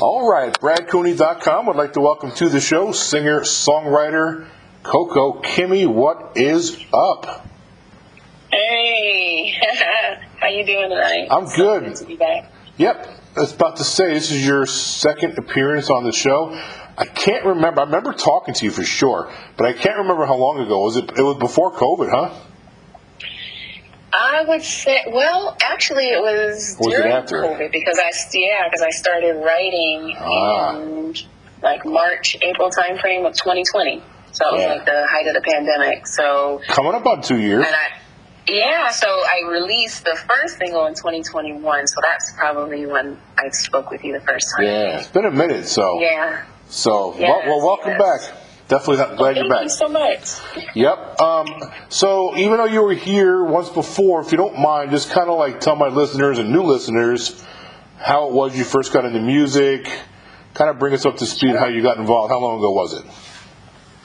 All right, BradCooney.com would like to welcome to the show singer songwriter Coco Kimmy. What is up? Hey, how you doing tonight? I'm good. good to be back. Yep, I was about to say this is your second appearance on the show. I can't remember. I remember talking to you for sure, but I can't remember how long ago. Was it? It was before COVID, huh? I would say, well, actually, it was during? COVID because I yeah, because I started writing Ah. in like March, April timeframe of 2020. So it was Yeah. like the height of the pandemic. So Coming up on two years. and I. Yeah, so I released the first single in 2021, so that's probably when I spoke with you the first time. Yeah, it's been a minute. So, Yeah. so Yes, well, well, welcome yes. back. Definitely glad you're back. Thank back. you so much. Yep. Um, so even though you were here once before, if you don't mind, just kind of like tell my listeners and new listeners how it was you first got into music. Kind of bring us up to speed how you got involved. How long ago was it?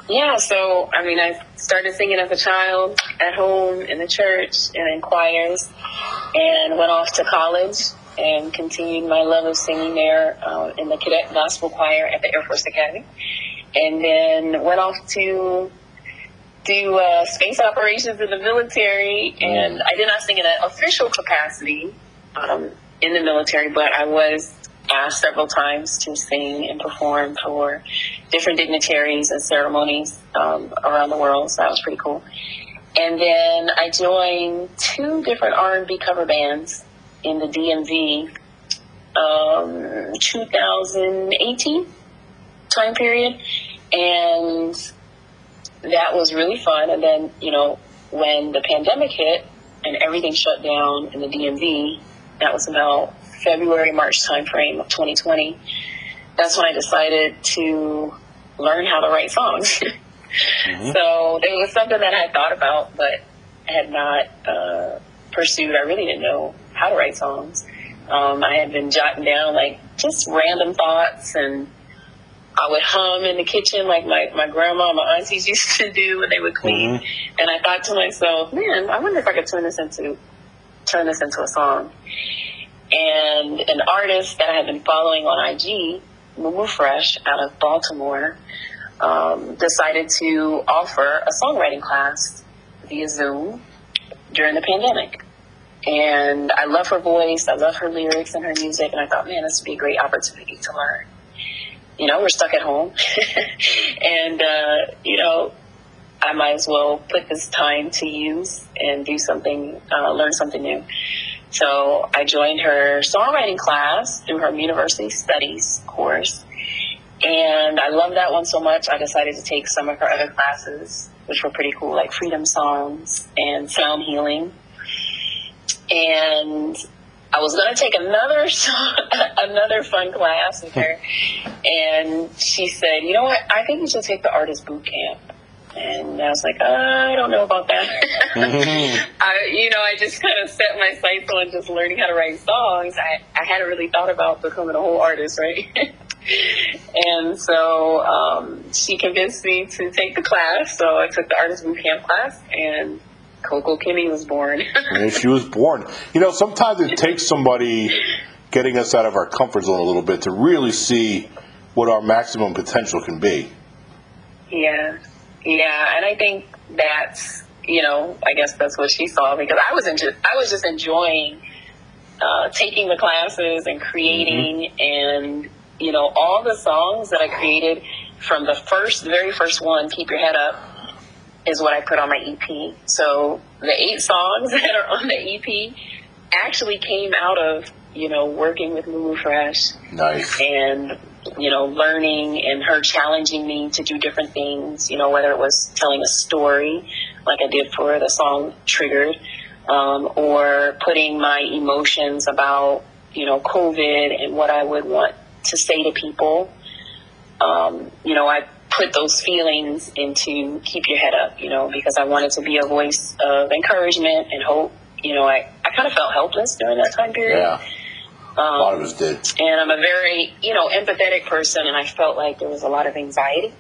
Yeah, so I mean, I started singing as a child at home in the church and in choirs, and went off to college and continued my love of singing there uh, in the cadet gospel choir at the Air Force Academy, and then went off to do uh, space operations in the military. And I did not sing in an official capacity um, in the military, but I was asked several times to sing and perform for different dignitaries and ceremonies um, around the world. So that was pretty cool. And then I joined two different R&B cover bands in the DMV um, 2018 time period, and that was really fun. And then you know when the pandemic hit and everything shut down in the DMV, that was about February March timeframe of 2020. That's when I decided to learn how to write songs. So it was something that I had thought about, but had not uh, pursued. I really didn't know how to write songs. Um, I had been jotting down like just random thoughts, and I would hum in the kitchen like my, my grandma and my aunties used to do when they would clean. And I thought to myself, man, I wonder if I could turn this into turn this into a song. And an artist that I had been following on IG, Mumu Fresh, out of Baltimore, um, decided to offer a songwriting class via Zoom during the pandemic. And I love her voice, I love her lyrics and her music, and I thought, man, this would be a great opportunity to learn. You know, we're stuck at home. and, uh, you know, I might as well put this time to use and do something, uh, learn something new. So I joined her songwriting class through her university studies course. And I loved that one so much, I decided to take some of her other classes, which were pretty cool, like freedom songs and sound healing. And I was going to take another another fun class with her, and she said, "You know what? I think you should take the artist boot camp." And I was like, uh, "I don't know about that." I, you know, I just kind of set my sights on just learning how to write songs. I, I hadn't really thought about becoming a whole artist, right? and so um, she convinced me to take the class. So I took the artist boot camp class, and Coco Kimmy was born. And she was born. You know, sometimes it takes somebody getting us out of our comfort zone a little bit to really see what our maximum potential can be. Yeah, yeah, and I think that's you know I guess that's what she saw because I was just I was just enjoying uh, taking the classes and creating and you know all the songs that I created from the first the very first one Keep Your Head Up is what I put on my EP. So the eight songs that are on the EP actually came out of you know working with Mumu Fresh Nice. and you know learning and her challenging me to do different things you know whether it was telling a story like i did for the song triggered um, or putting my emotions about you know covid and what i would want to say to people um, you know i put those feelings into keep your head up you know because i wanted to be a voice of encouragement and hope you know i, I kind of felt helpless during that time period Yeah, a um, lot of us did. and I'm a very, you know, empathetic person, and I felt like there was a lot of anxiety.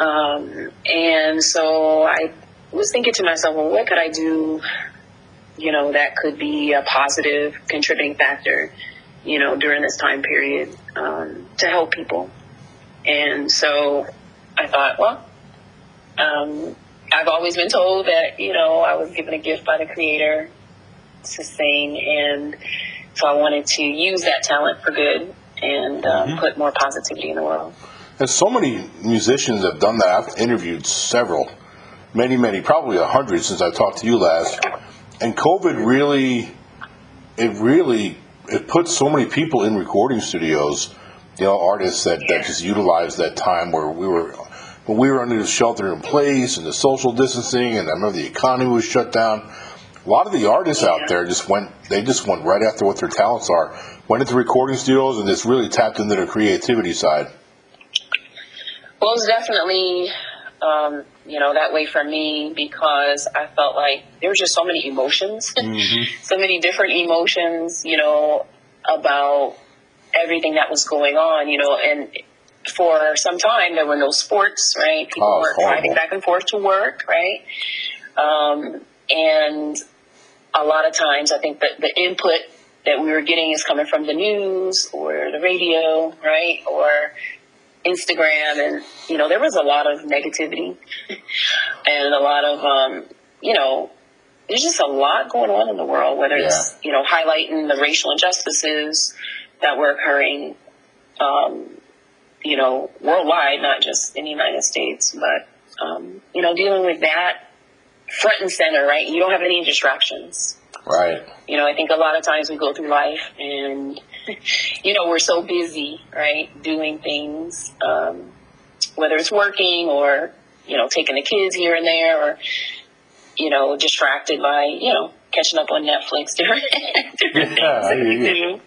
Um, and so I was thinking to myself, well, what could I do, you know, that could be a positive contributing factor you know, during this time period um, to help people. And so I thought, well, um, I've always been told that, you know, I was given a gift by the Creator to sing. And so I wanted to use that talent for good and uh, mm-hmm. put more positivity in the world. And so many musicians have done that. I've interviewed several, many, many, probably a hundred since I talked to you last. And COVID really, it really, it put so many people in recording studios. You know, artists that, that just utilized that time where we were when we were under the shelter in place and the social distancing, and I remember the economy was shut down. A lot of the artists out there just went, they just went right after what their talents are, went into recording studios and just really tapped into their creativity side. Well, it's definitely, um, you know, that way for me because I felt like there were just so many emotions, mm-hmm. so many different emotions, you know, about everything that was going on, you know, and for some time there were no sports, right? People oh, were driving back and forth to work, right? Um, and a lot of times I think that the input that we were getting is coming from the news or the radio, right? Or Instagram, and you know there was a lot of negativity and a lot of um, you know there's just a lot going on in the world. Whether yeah. it's you know highlighting the racial injustices that were occurring, um, you know, worldwide, not just in the United States, but um, you know dealing with that front and center. Right, you don't have any distractions. Right. You know, I think a lot of times we go through life and you know, we're so busy, right, doing things, um, whether it's working or, you know, taking the kids here and there or, you know, distracted by, you know, catching up on Netflix, different, different yeah, things that we do.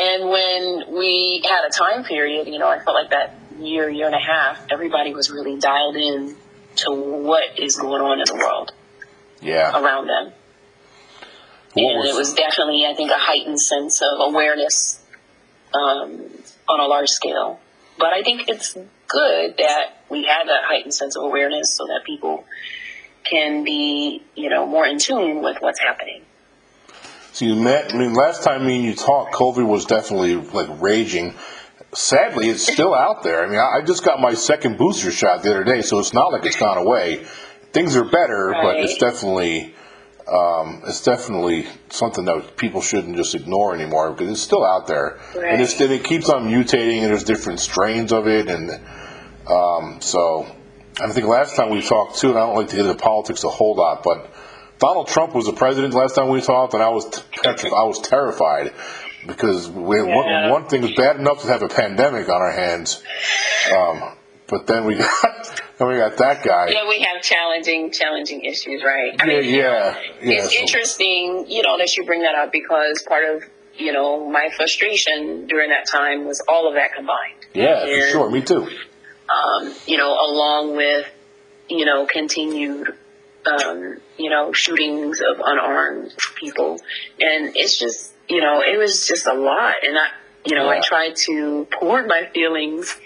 And when we had a time period, you know, I felt like that year, year and a half, everybody was really dialed in to what is going on in the world. Yeah. Around them and it was definitely, I think, a heightened sense of awareness um, on a large scale. But I think it's good that we had that heightened sense of awareness so that people can be, you know, more in tune with what's happening. So you met. I mean, last time me and you talked, COVID was definitely like raging. Sadly, it's still out there. I mean, I just got my second booster shot the other day, so it's not like it's gone away. Things are better, right. but it's definitely um, it's definitely something that people shouldn't just ignore anymore because it's still out there, right. and, and, it keeps on mutating, and there's different strains of it, and um, so I think last time we talked too, and I don't like to get into politics a whole lot, but Donald Trump was the president last time we talked, and I was I was terrified because we, yeah. one, one thing was bad enough to have a pandemic on our hands, um, but then we got and we got that guy. Yeah, we have challenging, challenging issues, right? I yeah, mean, yeah, yeah. It's so. interesting, you know, that you bring that up because part of you know my frustration during that time was all of that combined. Yeah, and, for sure. Me too. Um, you know, along with you know continued um, you know shootings of unarmed people, and it's just you know it was just a lot, and I you know yeah. I tried to pour my feelings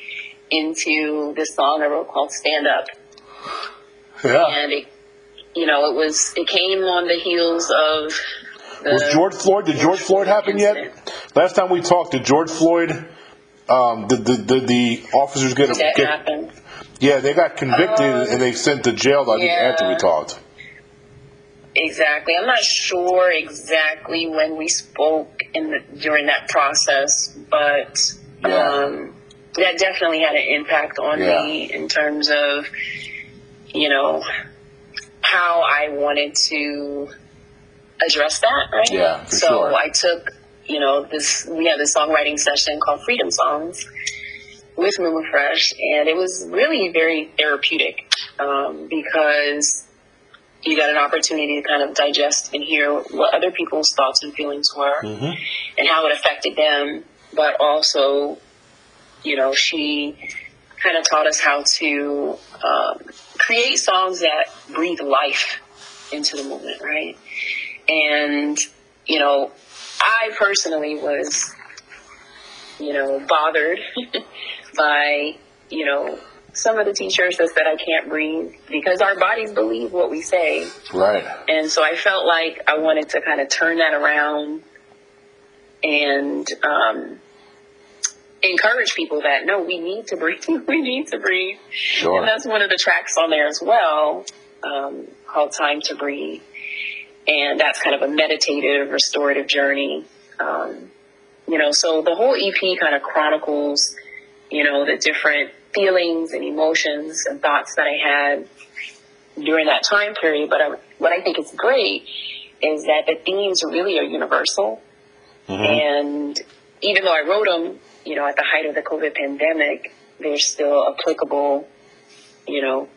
into this song I wrote called Stand Up. Yeah. And it, you know, it was, it came on the heels of. The was George Floyd, did George Floyd happen incident. yet? Last time we talked, did George Floyd, um, did, the the the officers get, that get happened. Yeah, they got convicted um, and they sent to jail I yeah. after we talked. Exactly. I'm not sure exactly when we spoke in the, during that process, but yeah. um, that definitely had an impact on yeah. me in terms of, you know, how I wanted to address that, right? Yeah, so sure. I took, you know, this, we had this songwriting session called Freedom Songs with Mumu Fresh, and it was really very therapeutic um, because you got an opportunity to kind of digest and hear what other people's thoughts and feelings were mm-hmm. and how it affected them, but also you know, she kind of taught us how to um, create songs that breathe life into the moment, right? And, you know, I personally was, you know, bothered by, you know, some of the teachers that said I can't breathe because our bodies believe what we say. Right. And so I felt like I wanted to kind of turn that around and um, encourage people that no, we need to breathe. we need to breathe. Sure. And that's one of the tracks on there as well, um, called "Time to Breathe," and that's kind of a meditative, restorative journey. Um, you know, so the whole EP kind of chronicles, you know, the different feelings and emotions and thoughts that I had during that time period. But I, what I think is great is that the themes really are universal. And even though I wrote them, you know, at the height of the COVID pandemic, they're still applicable, you know,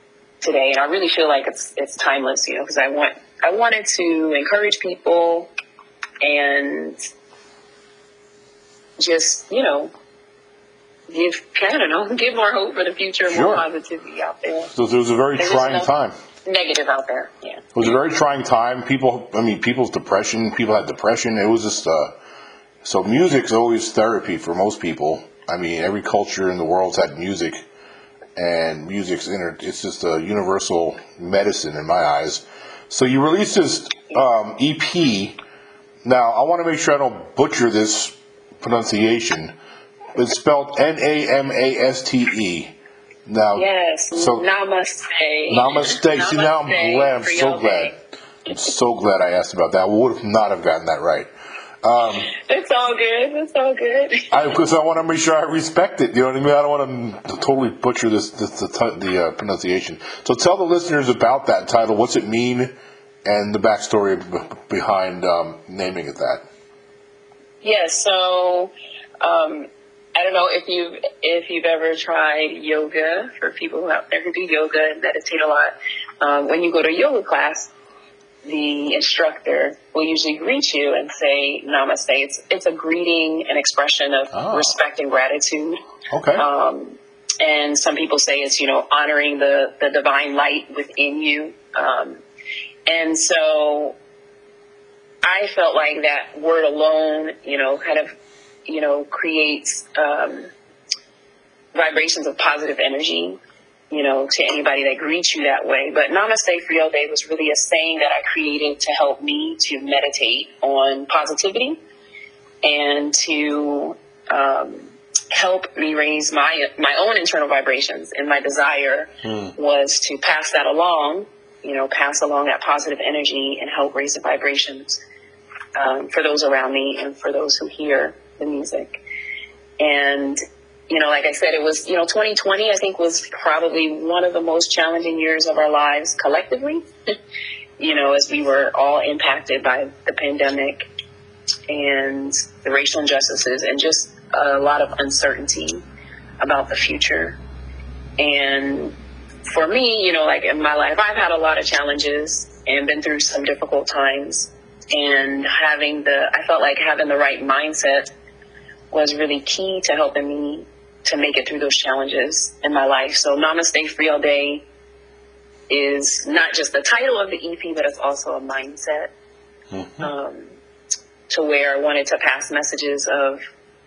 today. And I really feel like it's it's timeless, you know, because I want I wanted to encourage people and just you know give I don't know give more hope for the future, Sure. more positivity out there. So it was a very trying no- time. Negative out there, yeah. It was a very trying time. People, I mean, people's depression. People had depression. It was just uh, so music's always therapy for most people. I mean, every culture in the world's had music, and music's inter- it's just a universal medicine in my eyes. So you released this um, EP. Now I want to make sure I don't butcher this pronunciation. It's spelled N A M A S T E. Now, Yes, So- namaste. Namaste. See, now I'm Namaste, glad. I'm so glad. I'm so glad I asked about that. I would not have gotten that right. It's all good. It's all good. I because I want to make sure I respect it. You know what I mean? I don't want to totally butcher this, this the, the uh, pronunciation. So tell the listeners about that title. What's it mean, and the backstory b- behind um, naming it that. Yeah, so um, I don't know if you've if you've ever tried yoga for people out there who do yoga and meditate a lot. Um, when you go to yoga class, the instructor will usually greet you and say namaste. It's it's a greeting, an expression of Ah. respect and gratitude. Okay. Um, and some people say it's you know honoring the the divine light within you. Um, and so I felt like that word alone, you know, kind of, you know, creates um, vibrations of positive energy, you know, to anybody that greets you that way. But Namaste Free All Day was really a saying that I created to help me to meditate on positivity and to um, help me raise my my own internal vibrations. And my desire was to pass that along, you know, pass along that positive energy and help raise the vibrations um, for those around me and for those who hear the music. And you know, like I said, it was you know 2020. I think was probably one of the most challenging years of our lives collectively. you know, as we were all impacted by the pandemic and the racial injustices and just a lot of uncertainty about the future. And for me, you know, like in my life, I've had a lot of challenges and been through some difficult times. And having the, I felt like having the right mindset was really key to helping me to make it through those challenges in my life. So Namaste Free All Day is not just the title of the EP, but it's also a mindset um, to where I wanted to pass messages of,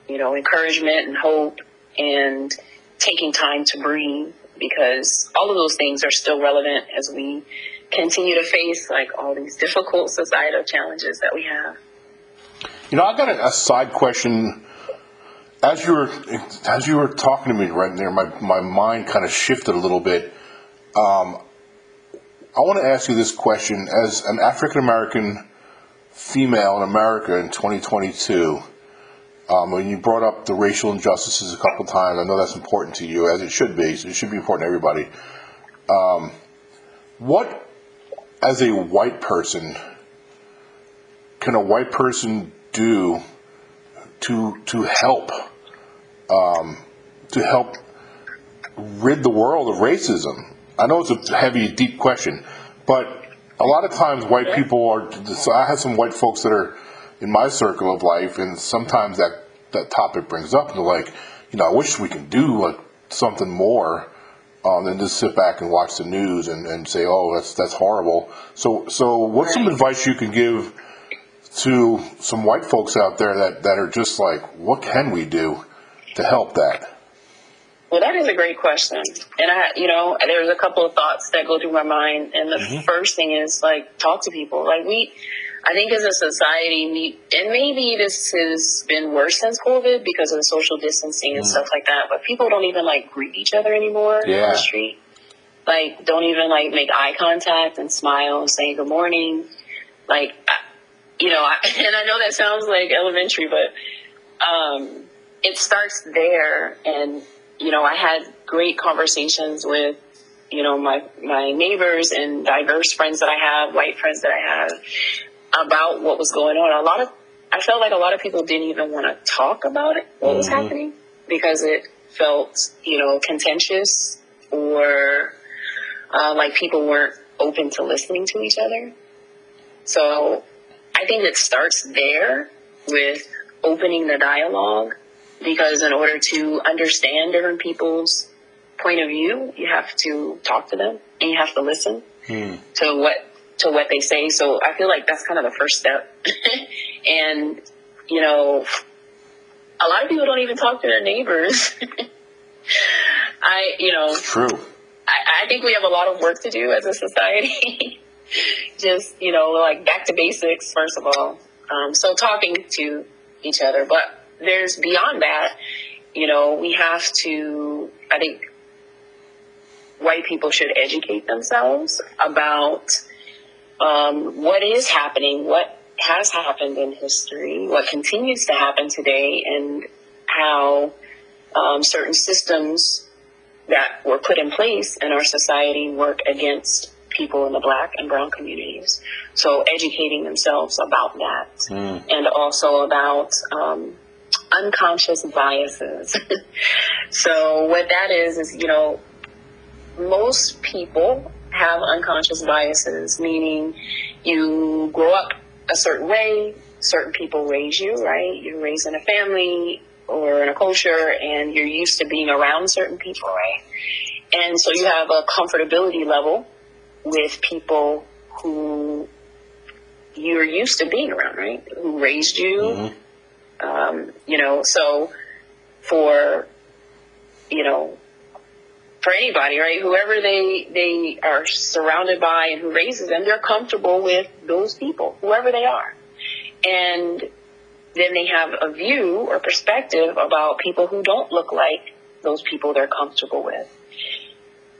you know, encouragement and hope and taking time to breathe because all of those things are still relevant as we continue to face like all these difficult societal challenges that we have. You know, I got a, a side question. As you were as you were talking to me right there, my my mind kind of shifted a little bit. Um, I want to ask you this question: As an African American female in America in 2022, um, when you brought up the racial injustices a couple times, I know that's important to you, as it should be. So it should be important to everybody. Um, what, as a white person, can a white person do to to help um, to help rid the world of racism? I know it's a heavy, deep question, but a lot of times white people are. So I have some white folks that are in my circle of life, and sometimes that that topic brings up, and they're like, you know, I wish we could do like something more. Um, than just sit back and watch the news and, and say, "Oh, that's that's horrible." So, so what's some advice you can give to some white folks out there that, that are just like, what can we do to help that? Well, that is a great question. And I, you know, there's a couple of thoughts that go through my mind. And the mm-hmm. first thing is like, talk to people. Like we, I think as a society, we, and maybe this has been worse since COVID because of the social distancing and mm. stuff like that. But people don't even like greet each other anymore on the street. Like, don't even like make eye contact and smile and say good morning. Like, I- you know, I, and I know that sounds like elementary, but um, it starts there. And you know, I had great conversations with you know my my neighbors and diverse friends that I have, white friends that I have, about what was going on. A lot of I felt like a lot of people didn't even want to talk about it, what was happening, because it felt you know contentious or uh, like people weren't open to listening to each other. So I think it starts there with opening the dialogue because in order to understand different people's point of view, you have to talk to them and you have to listen hmm. to what to what they say. So I feel like that's kind of the first step. and you know, a lot of people don't even talk to their neighbors. I, you know, True. I, I think we have a lot of work to do as a society. Just, you know, like back to basics, first of all. Um, so talking to each other. But there's beyond that, you know, we have to, I think white people should educate themselves about um, what is happening, what has happened in history, what continues to happen today, and how um, certain systems that were put in place in our society work against people in the black and brown communities. So educating themselves about that and also about um, unconscious biases. so what that is, is, you know, most people have unconscious biases, meaning you grow up a certain way, certain people raise you, right? You're raised in a family or in a culture and you're used to being around certain people, right? And so you have a comfortability level with people who you're used to being around, right? Who raised you. Um, you know, so for, you know, for anybody, right? Whoever they they are surrounded by and who raises them, they're comfortable with those people, whoever they are. And then they have a view or perspective about people who don't look like those people they're comfortable with.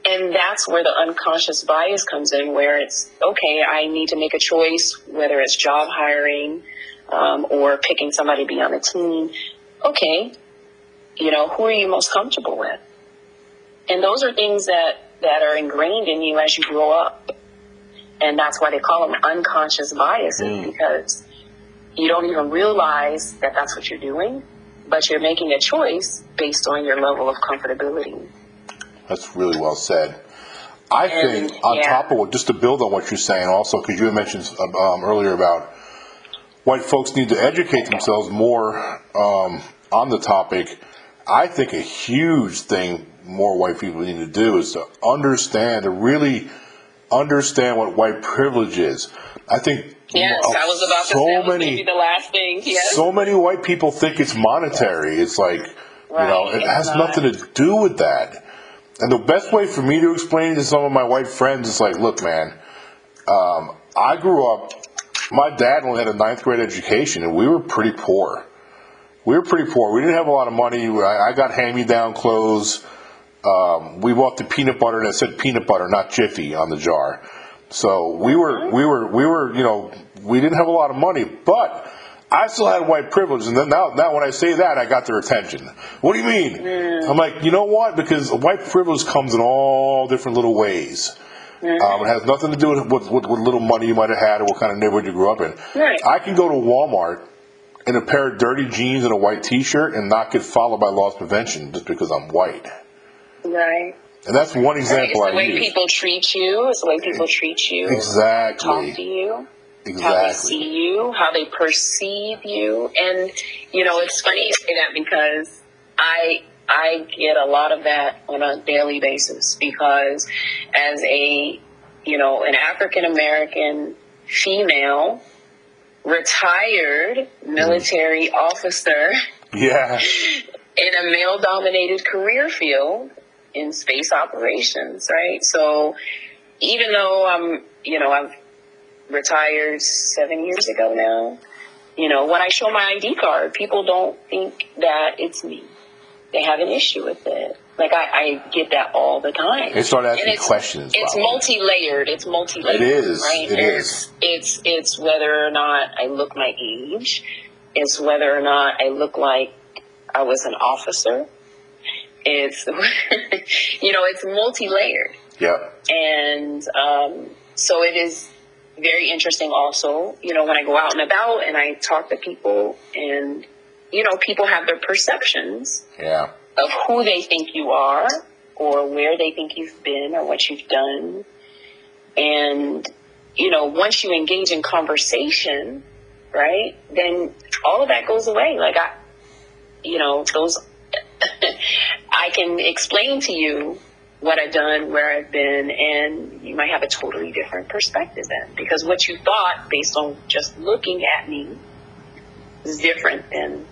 And that's where the unconscious bias comes in, where it's okay, I need to make a choice, whether it's job hiring um, or picking somebody to be on a team. Okay, you know, who are you most comfortable with? And those are things that, that are ingrained in you as you grow up. And that's why they call them unconscious biases because you don't even realize that that's what you're doing, but you're making a choice based on your level of comfortability. That's really well said. I And, think on yeah. top of what, just to build on what you're saying, also because you had mentioned um, earlier about white folks need to educate themselves more um, on the topic. I think a huge thing more white people need to do is to understand, to really understand what white privilege is. I think Yes, I was about to so say many the last thing. Yes. so many white people think it's monetary. It's like, you know, it has not. nothing to do with that. And the best way for me to explain it to some of my white friends is like, look, man, um, I grew up, my dad only had a ninth grade education, and we were pretty poor. We were pretty poor. We didn't have a lot of money. I, I got hand me down clothes. Um, we bought the peanut butter that said peanut butter, not Jiffy, on the jar. So we were, we were, we were, you know, we didn't have a lot of money, but I still had white privilege. And then now, now when I say that, I got their attention. What do you mean? I'm like, you know what? Because white privilege comes in all different little ways. Um, it has nothing to do with what, what, what little money you might have had or what kind of neighborhood you grew up in. Right. I can go to Walmart in a pair of dirty jeans and a white T-shirt and not get followed by loss prevention just because I'm white. Right. And that's one example. It's example the I way use. people treat you. It's the way people treat you. Exactly. Talk to Exactly. How they see you, how they perceive you, and you know it's funny you say that because I I get a lot of that on a daily basis because as a you know an African American female retired military mm. officer Yeah. in a male dominated career field in space operations, right? So even though I'm, you know, I've retired seven years ago now. You know, when I show my ID card, people don't think that it's me. They have an issue with it. Like I, I get that all the time. They start asking it's, questions. It's probably. multi-layered. It's multi-layered. It is. Right? It it's, is. It's it's whether or not I look my age. It's whether or not I look like I was an officer. It's you know it's multi-layered, Yeah. and um, so it is very interesting. Also, you know when I go out and about and I talk to people, and you know people have their perceptions Yeah. of who they think you are or where they think you've been or what you've done. And, you know, once you engage in conversation, right, then all of that goes away. Like, I, you know, those, I can explain to you what I've done, where I've been, and you might have a totally different perspective then. Because what you thought based on just looking at me is different than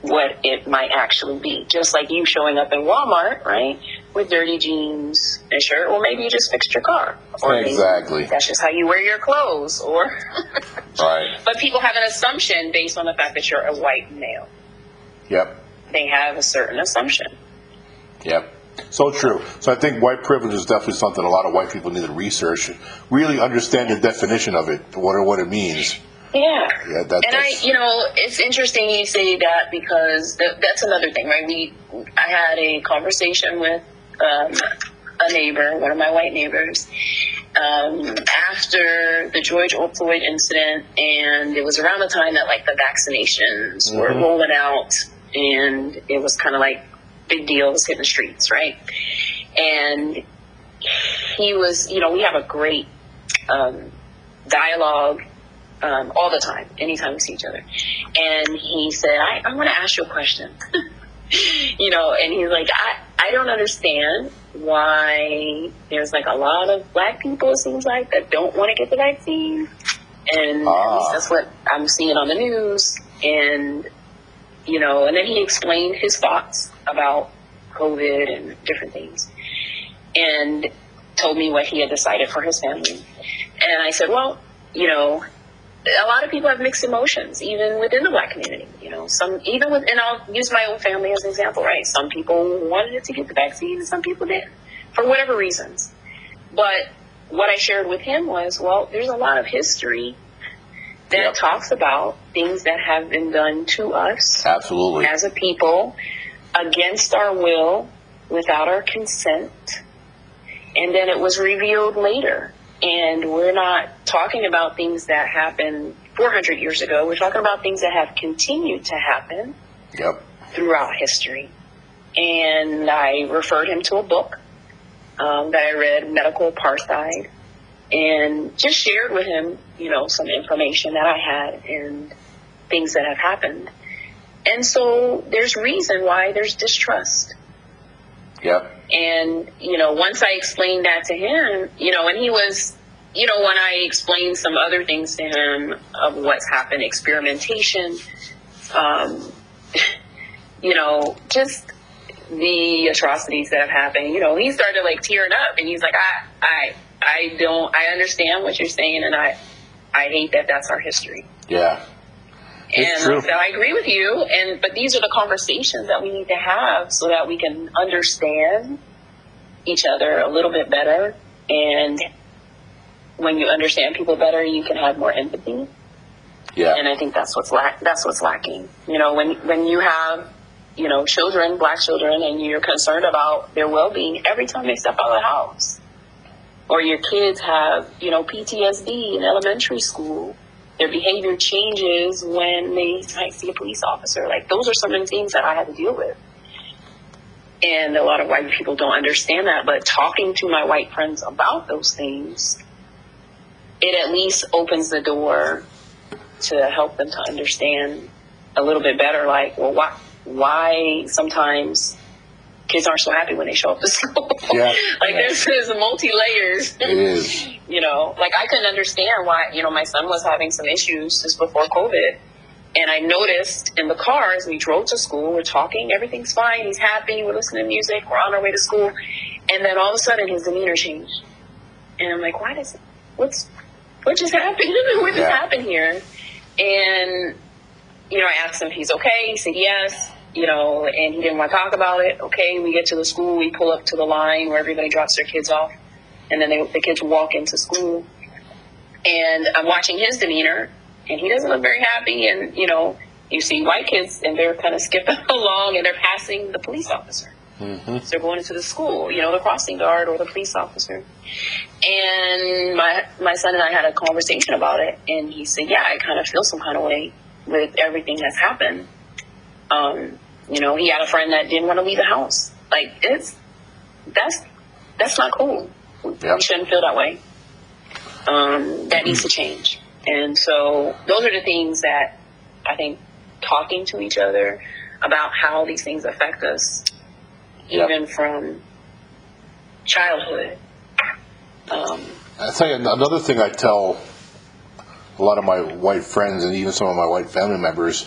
what it might actually be. Just like you showing up in Walmart, right, with dirty jeans and shirt, or maybe you just fixed your car. Or Exactly. That's just how you wear your clothes. Or, Right. but people have an assumption based on the fact that you're a white male. Yep. They have a certain assumption. Yep. So true. So I think white privilege is definitely something a lot of white people need to research, really understand the definition of it, what what it means. Yeah. Yeah, that, And I, you know, it's interesting you say that because th- that's another thing, right? We, I had a conversation with um, a neighbor, one of my white neighbors, um, after the George Floyd incident, and it was around the time that like the vaccinations were Mhm. rolling out, and it was kind of like big deals hitting the streets, right? And he was, you know, we have a great um, dialogue um, all the time, anytime we see each other. And he said, I, I want to ask you a question. you know, and he's like, I, I don't understand why there's like a lot of black people, it seems like, that don't want to get the vaccine. And Ah. that's what I'm seeing on the news. And, you know, and then he explained his thoughts about COVID and different things. And told me what he had decided for his family. And I said, well, you know, a lot of people have mixed emotions, even within the black community. You know, some even with, and I'll use my own family as an example, right? Some people wanted to get the vaccine, and some people didn't, for whatever reasons. But what I shared with him was, well, there's a lot of history that Yep. talks about things that have been done to us absolutely. as a people against our will, without our consent, and then it was revealed later. And we're not talking about things that happened 400 years ago. We're talking about things that have continued to happen Yep. throughout history. And I referred him to a book um, that I read, Medical Apartheid, and just shared with him, you know, some information that I had and things that have happened. And so there's reason why there's distrust. Yep. And, you know, once I explained that to him, you know, and he was, you know, when I explained some other things to him of what's happened, experimentation, um, you know, just the atrocities that have happened, you know, he started like tearing up and he's like, I, I, I don't, I understand what you're saying and I, I hate that that's our history. Yeah. It's And true. I I agree with you. And but these are the conversations that we need to have so that we can understand each other a little bit better. And when you understand people better, you can have more empathy. Yeah. And I think that's what's lack that's what's lacking. You know, when when you have you know children, black children, and you're concerned about their well being every time they step out of the house, or your kids have you know PTSD in elementary school their behavior changes when they might see a police officer. Like those are some of the things that I had to deal with. And a lot of white people don't understand that, but talking to my white friends about those things, it at least opens the door to help them to understand a little bit better like, well why why sometimes kids aren't so happy when they show up to school. Yeah. like there's there's multi layers It is. you know, like I couldn't understand why, you know, my son was having some issues just before COVID. And I noticed in the car as we drove to school, we're talking, everything's fine, he's happy, we're listening to music, we're on our way to school. And then all of a sudden his demeanor changed. And I'm like, why does, what's, what just happened? what just Yeah. happened here? And, you know, I asked him if he's okay. He said yes, you know, and he didn't want to talk about it. Okay, we get to the school, we pull up to the line where everybody drops their kids off. And then they, the kids walk into school. And I'm watching his demeanor, and he doesn't look very happy. And, you know, you see white kids, and they're kind of skipping along, and they're passing the police officer. hmm So they're going into the school, you know, the crossing guard or the police officer. And my my son and I had a conversation about it, and he said, "Yeah, I kind of feel some kind of way with everything that's happened." Um, you know, he had a friend that didn't want to leave the house. Like it's that's that's not cool. Yep. We shouldn't feel that way. Um, that needs to change. And so those are the things that I think talking to each other about how these things affect us Yep. even from childhood. Um, I you another thing I tell a lot of my white friends and even some of my white family members.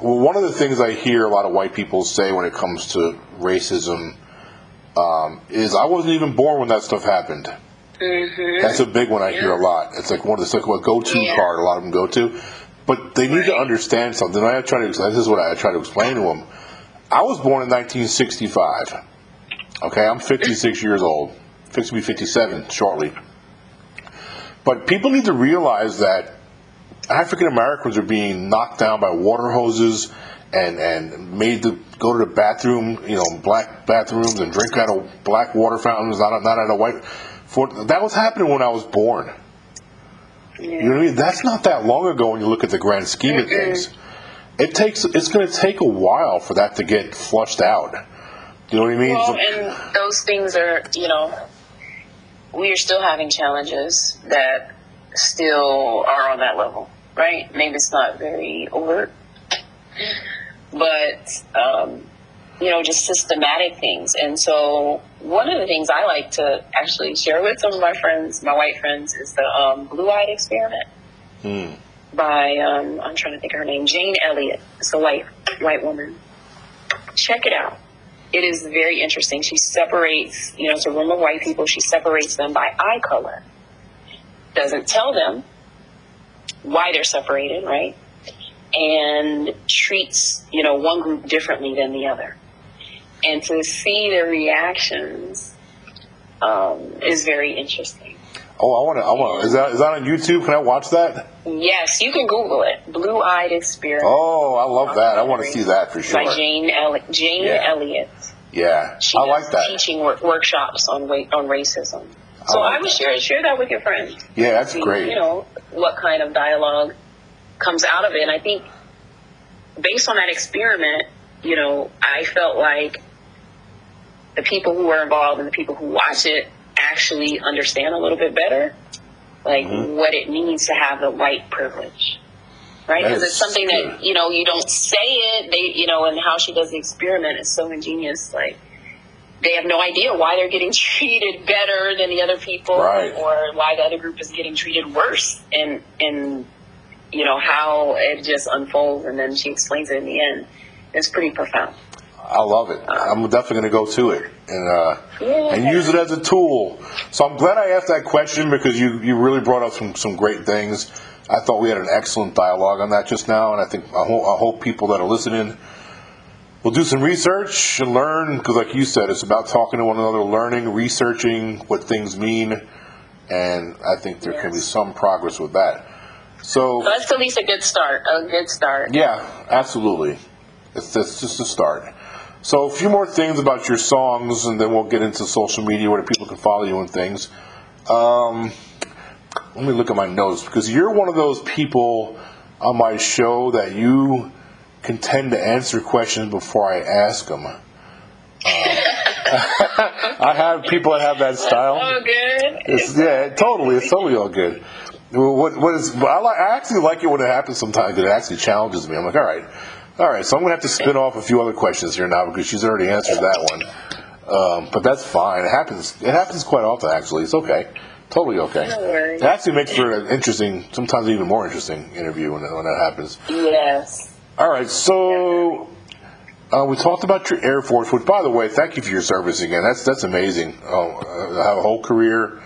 Well, one of the things I hear a lot of white people say when it comes to racism um, is, "I wasn't even born when that stuff happened." mhm. That's a big one I hear a lot. It's like one of the like a go-to Yeah. card a lot of them go to. But they need to understand something. I try to. This is what I try to explain to them. I was born in 1965. Okay, I'm 56 years old. Fix to be 57 shortly. But people need to realize that African Americans are being knocked down by water hoses and and made to go to the bathroom, you know, black bathrooms and drink out of black water fountains, not not out of white. For that was happening when I was born. You know what I mean? That's not that long ago when you look at the grand scheme of things. It takes it's going to take a while for that to get flushed out. You know what I mean? Well, and those things are, you know, we are still having challenges that still are on that level, right? Maybe it's not very overt, but, um, you know, just systematic things. And so, one of the things I like to actually share with some of my friends, my white friends, is the um, blue eyed experiment Hmm. by, um, I'm trying to think of her name, Jane Elliott. It's a white, white woman. Check it out it is very interesting. She separates, you know, it's a room of white people. She separates them by eye color. Doesn't tell them why they're separated, right? And treats, you know, one group differently than the other. And to see their reactions um, is very interesting. oh, I want to. I want. Is that is that on YouTube? Can I watch that? Yes, you can Google it. Blue Eyed Experience. Oh, I love that. I want to see that for sure. By Jane, Elli- Jane Yeah. Elliott. Yeah, She I like that. teaching work, workshops on wa- on racism. So like I would share share that with your friends. Yeah, that's See, great. You know what kind of dialogue comes out of it. And I think based on that experiment, you know, I felt like the people who are involved and the people who watch it actually understand a little bit better, like Mhm. what it means to have the white privilege. Right, because it's something good. that you know you don't say it. They, you know, and how she does the experiment is so ingenious. Like they have no idea why they're getting treated better than the other people Right. or why the other group is getting treated worse and and you know how it just unfolds and then she explains it in the end it's pretty profound I love it. I'm definitely going to go to it and uh, Yeah. and use it as a tool. So I'm glad I asked that question because you you really brought up some some great things. I thought we had an excellent dialogue on that just now, and I think I hope, I hope people that are listening will do some research and learn because, like you said, it's about talking to one another, learning, researching what things mean, and I think there can be some progress with that. So so that's at least a good start a good start yeah, absolutely. It's, it's just a start. So a few more things about your songs, and then we'll get into social media where people can follow you and things. Um, let me look at my notes because you're one of those people on my show that you can tend to answer questions before I ask them. I have people that have that style. oh good It's, yeah, totally. It's totally all good. What, what is? I, like, I actually like it when it happens sometimes. It actually challenges me. I'm like, all right, all right. So I'm gonna have to spin off a few other questions here now because she's already answered that one. Um, but that's fine. It happens. It happens quite often. Actually, it's okay. Totally okay. No worries. It actually makes for an interesting, sometimes even more interesting interview when, when that happens. yes All right, so uh, we talked about your Air Force, which, by the way, thank you for your service again. That's that's amazing. Oh, uh, have a whole career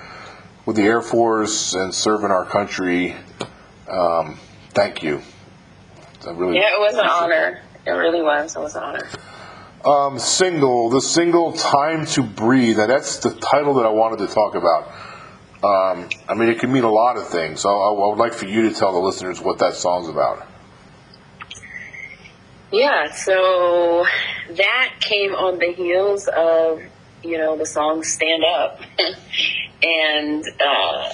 with the Air Force and serving our country. Um, thank you. I really Yeah, it was an honor. It really was. It was an honor. Um, single, the single "Time to Breathe." Now that's the title that I wanted to talk about. Um, I mean, it can mean a lot of things. I, I would like for you to tell the listeners what that song's about. Yeah, so that came on the heels of, you know, the song Stand Up. and, uh,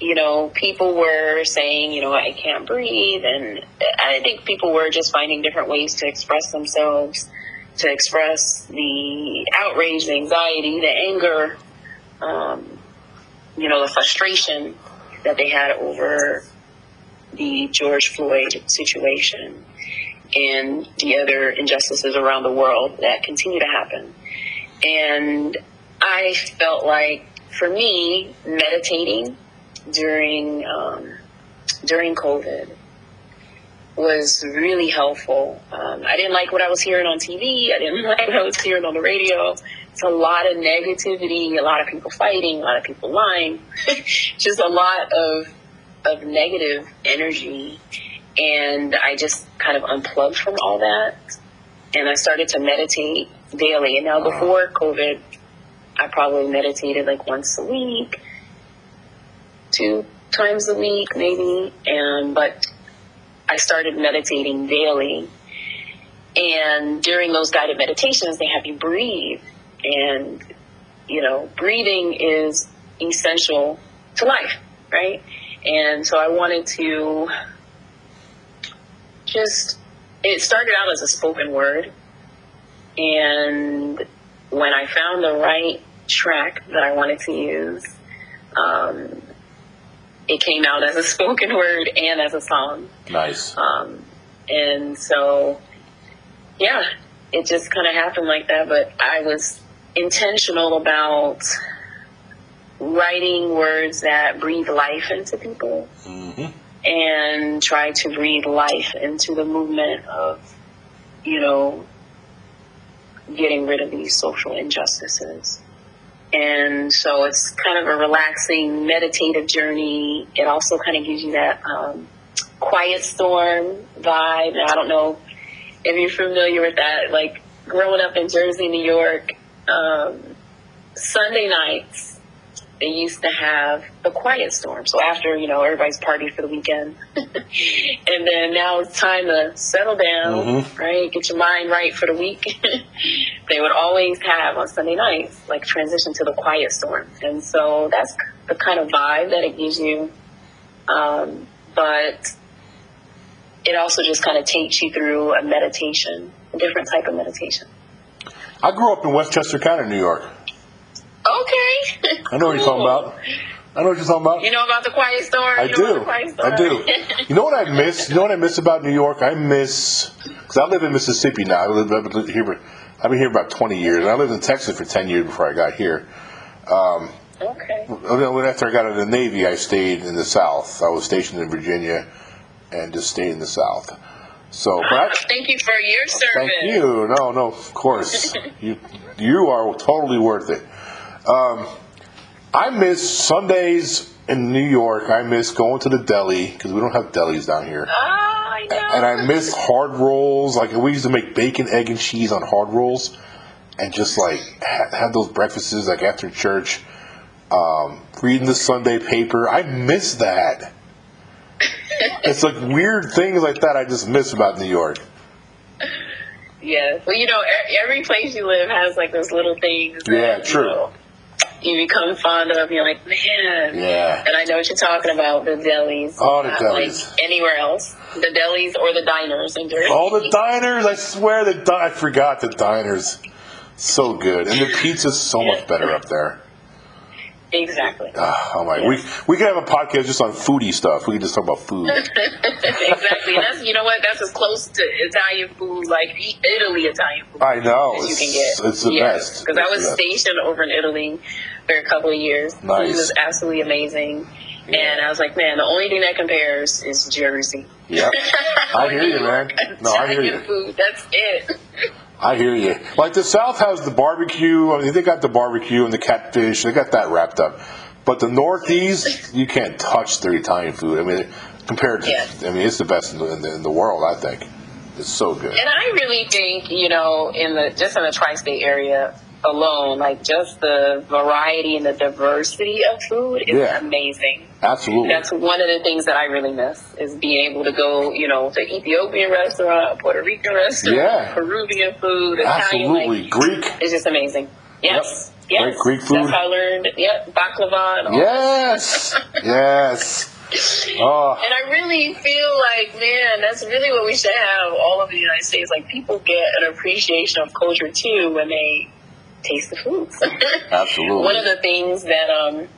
you know, people were saying, you know, I can't breathe. And I think people were just finding different ways to express themselves, to express the outrage, the anxiety, the anger, um, you know, the frustration that they had over the George Floyd situation and the other injustices around the world that continue to happen. And I felt like, for me, meditating during um, during COVID was really helpful. Um, I didn't like what I was hearing on TV. I didn't like what I was hearing on the radio. It's a lot of negativity, a lot of people fighting, a lot of people lying, just a lot of of negative energy and I just kind of unplugged from all that. And I started to meditate daily. And now before COVID, I probably meditated like once a week, two times a week, maybe. And but I started meditating daily. And during those guided meditations, they have you breathe. And, you know, breathing is essential to life, right? And so I wanted to just it started out as a spoken word. And when i found the right track that i wanted to use um, it came out as a spoken word and as a song. Nice. um, and so yeah it just kind of happened like that but i was intentional about writing words that breathe life into people. Hmm and try to breathe life into the movement of, you know, getting rid of these social injustices. And so it's kind of a relaxing, meditative journey. It also kind of gives you that um, quiet storm vibe. Now, I don't know if you're familiar with that. Like growing up in Jersey, New York, um, Sunday nights, they used to have the quiet storm. So after, you know, everybody's partied for the weekend. and then now it's time to settle down, Mhm. right? Get your mind right for the week. they would always have on Sunday nights, like transition to the quiet storm. And so that's the kind of vibe that it gives you. Um, but it also just kind of takes you through a meditation, a different type of meditation. I grew up in Westchester County, New York. Okay. I know what you're talking about. I know what you're talking about. You know about the quiet storm? I you do. I do. You know what I miss? You know what I miss about New York? I miss because I live in Mississippi now. I live, here. I've been here about 20 years. I lived in Texas for 10 years before I got here. Um, okay. Well, After I got out of the Navy, I stayed in the South. I was stationed in Virginia, and just stayed in the South. So, but I, Thank you for your service. Thank you. No, no, of course. you you are totally worth it. Um, I miss Sundays in New York. I miss going to the deli because we don't have delis down here. Ah, I know. And I miss hard rolls. Like we used to make bacon, egg, and cheese on hard rolls, and just like ha- have those breakfasts like after church. Um, reading the Sunday paper. I miss that. it's like weird things like that I just miss about New York. Yes. Well, you know, every place you live has like those little things. that, Yeah, you true. know, You become fond of. You're like, man. Yeah. And I know what you're talking about. The delis. Oh, the uh, delis. Like anywhere else. The delis or the diners in Jersey. All the diners, I swear the di- I forgot the diners. So good. And the pizza's so much better up there. Exactly. Ah, oh my, we we could have a podcast just on foodie stuff. We could just talk about food. exactly. That's you know what? That's as close to Italian food, like Italy Italian food. I know. as you can get. it's the best. Because I was stationed over in Italy for a couple of years. Nice. It was absolutely amazing. And I was like, man, the only thing that compares is Jersey. Yep. I hear you, man. No, I hear you. food. That's it. I hear you. Like the South has the barbecue. I mean, they got the barbecue and the catfish. They got that wrapped up. But the Northeast, you can't touch their Italian food. I mean, compared to, Yeah. I mean, it's the best in the, in the, in the world. I think it's so good. And I really think, you know, in the just in the tri-state area alone, like just the variety and the diversity of food is Yeah. amazing. Absolutely. That's one of the things that I really miss is being able to go, you know, to Ethiopian restaurant, Puerto Rican restaurant, Yeah. Peruvian food, Italian. Absolutely. Like, Greek. it's just amazing. Yes. Yep. Yes. Great Greek food. That's how I learned. Yep. Baklava. And all Yes. yes. Oh, And I really feel like, man, that's really what we should have all over the United States. Like, people get an appreciation of culture too when they taste the foods. absolutely. One of the things that um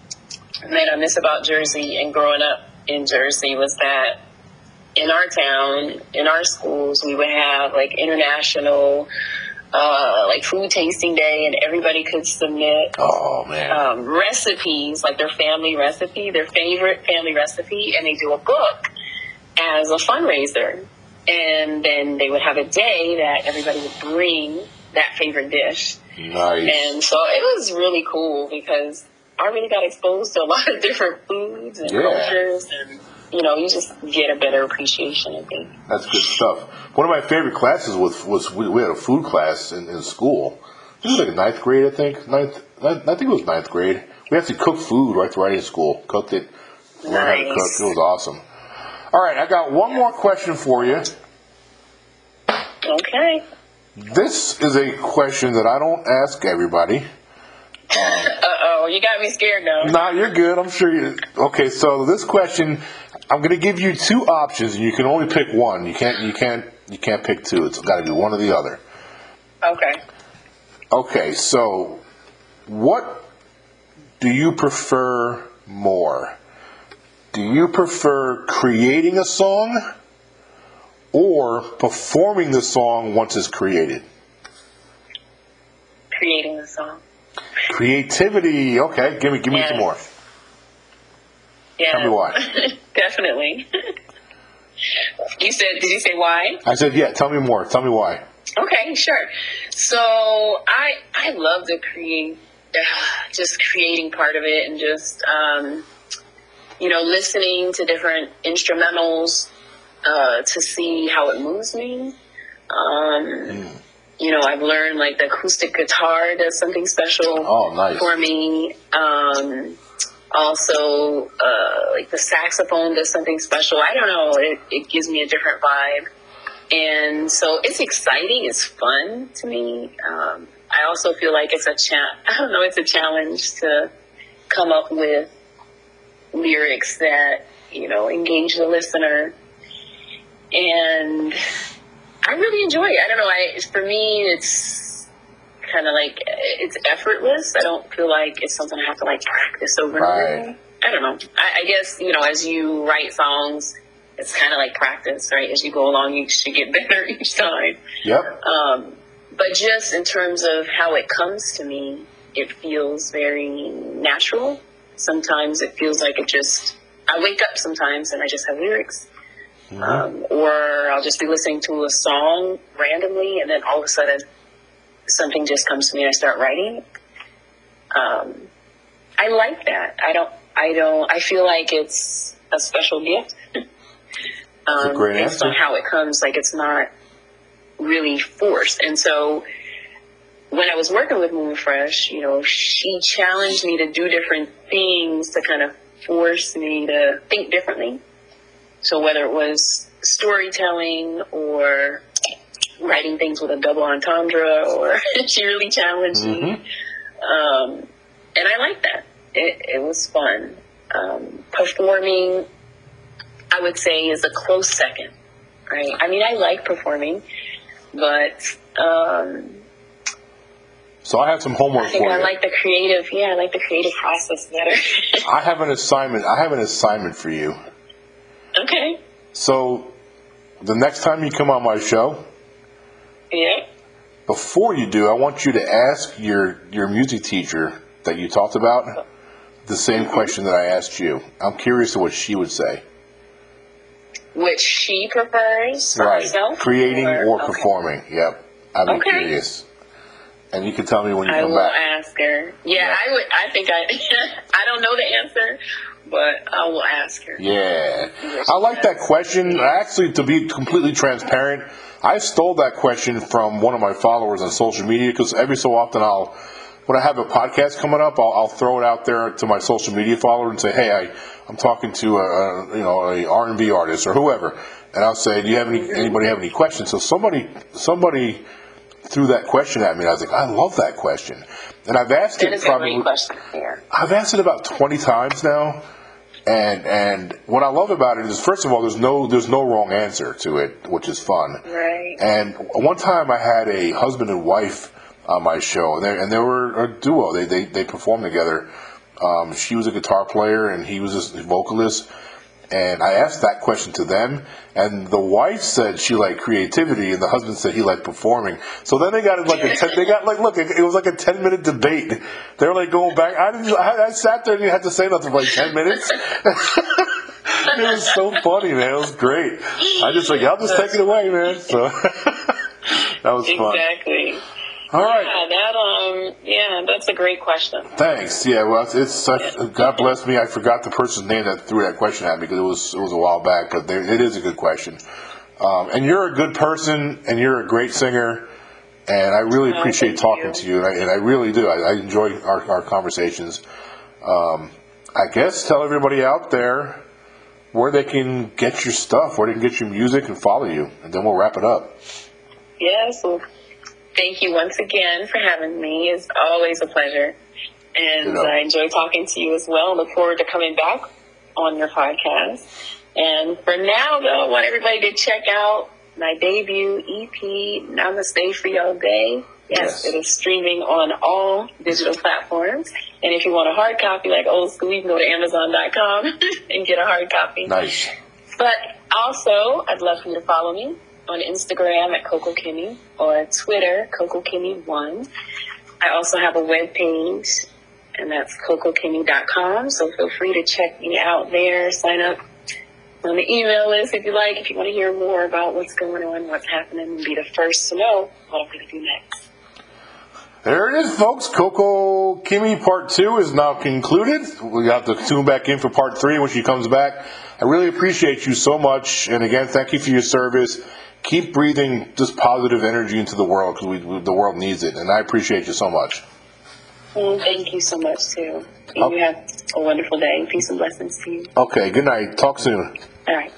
that I miss about Jersey and growing up in Jersey was that in our town, in our schools, we would have like international uh, like food tasting day, and everybody could submit oh man. um, recipes, like their family recipe, their favorite family recipe, and they do a book as a fundraiser. And then they would have a day that everybody would bring that favorite dish. Nice. And so it was really cool because I really got exposed to a lot of different foods and Yeah. cultures. And, you know, you just get a better appreciation, I think. That's good stuff. One of my favorite classes was was we, we had a food class in, in school. This was like ninth grade, I think. Ninth, ninth, I think it was ninth grade. We actually cooked food right right in school. Cooked it. Learned how to Nice. cook. It was awesome. All right, I got one more question for you. Okay. This is a question that I don't ask everybody. Uh oh, you got me scared now. Nah, you're good. I'm sure you. Okay, so this question, I'm going to give you two options, and you can only pick one. You can't. You can't. You can't pick two. It's got to be one or the other. Okay. Okay, so what do you prefer more? Do you prefer creating a song or performing the song once it's created? Creating the song. Creativity. Okay, give me give me some more. Yeah. Tell me why. Definitely. you said, did you say why? I said, yeah. Tell me more. Tell me why. Okay, sure. So I I love to create, uh, just creating part of it, and just um, you know listening to different instrumentals uh, to see how it moves me. Um, You know, I've learned like the acoustic guitar does something special Oh, nice. for me. Um, also, uh, like the saxophone does something special. I don't know. It, it gives me a different vibe. And so it's exciting. It's fun to me. Um, I also feel like it's a cha- I don't know. It's a challenge to come up with lyrics that you know engage the listener. And I really enjoy it. I don't know. I for me, it's kind of like it's effortless. I don't feel like it's something I have to like practice over and over. I don't know. I, I guess you know, as you write songs, it's kind of like practice, right? As you go along, you should get better each time. Yep. Um, but just in terms of how it comes to me, it feels very natural. Sometimes it feels like it just. I wake up sometimes and I just have lyrics. Um, or I'll just be listening to a song randomly, and then all of a sudden, something just comes to me and I start writing. Um, I like that. I don't. I don't. I feel like it's a special gift. um, great based answer. on how it comes, like it's not really forced. And so, when I was working with Mumu Fresh, you know, she challenged me to do different things to kind of force me to think differently. So whether it was storytelling or writing things with a double entendre, or she really challenged me, um, and I like that. It, it was fun. Um, performing, I would say, is a close second. Right? I mean, I like performing, but um, So I have some homework I think for I you. like the creative. Yeah, I like the creative process better. I have an assignment. I have an assignment for you. Okay. So the next time you come on my show, Yeah. before you do, I want you to ask your your music teacher that you talked about the same mm-hmm. question that I asked you. I'm curious to what she would say. Which she prefers for herself? Creating or okay. performing. Yep. I'm Okay. curious. and you can tell me when you I come will back. ask her. Yeah, I would. I think I. I don't know the answer, but I will ask her. Yeah, I like that question. Actually, to be completely transparent, I stole that question from one of my followers on social media because every so often I'll, when I have a podcast coming up, I'll, I'll throw it out there to my social media follower and say, "Hey, I, I'm talking to a, a you know a R&B artist or whoever," and I'll say, "Do you have any anybody have any questions?" So somebody somebody threw that question at me, and I was like, "I love that question," and I've asked That it is a probably. great question. Here. I've asked it about twenty times now, and and what I love about it is, first of all, there's no there's no wrong answer to it, which is fun. Right. And one time I had a husband and wife on my show, and they and they were a duo. They they they performed together. Um, she was a guitar player, and he was a vocalist. And I asked that question to them, and the wife said she liked creativity, and the husband said he liked performing. So then they got like a ten, they got like look, it, it was like a ten minute debate. They were like going back. I didn't. I, I sat there and didn't have to say nothing for like ten minutes. it was so funny, man. It was great. I just like, I'll just take it away, man. So that was fun. Exactly. All right. Yeah, that um, yeah, that's a great question. Thanks. Yeah, well, it's, it's such. God bless me. I forgot the person's name that threw that question at me because it was it was a while back. But there, it is a good question. Um, and you're a good person, and you're a great singer, and I really Oh, appreciate talking you. to you, and I, and I really do. I, I enjoy our, our conversations. Um, I guess tell everybody out there where they can get your stuff, where they can get your music, and follow you, and then we'll wrap it up. Yes. Well, thank you once again for having me. It's always a pleasure, and You know. I enjoy talking to you as well. Look forward to coming back on your podcast. And for now, though, I want everybody to check out my debut EP, Namaste for Your Day. Yes. Yes, it is streaming on all digital platforms. And if you want a hard copy, like old school, you can go to Amazon.com and get a hard copy. Nice. But also, I'd love for you to follow me on Instagram at Coco Kimmy or Twitter, Coco Kimmy1. I also have a web page, and that's cocokimmy.com. So feel free to check me out there. Sign up on the email list if you like, if you want to hear more about what's going on, what's happening, and be the first to know what I'm going to do next. There it is, folks. Coco Kimmy Part 2 is now concluded. We have to tune back in for Part 3 when she comes back. I really appreciate you so much. And again, thank you for your service. Keep breathing this positive energy into the world because the world needs it. And I appreciate you so much. Mm, thank you so much, too. Oh. You have a wonderful day. Peace and blessings to you. Okay, good night. Talk soon. All right.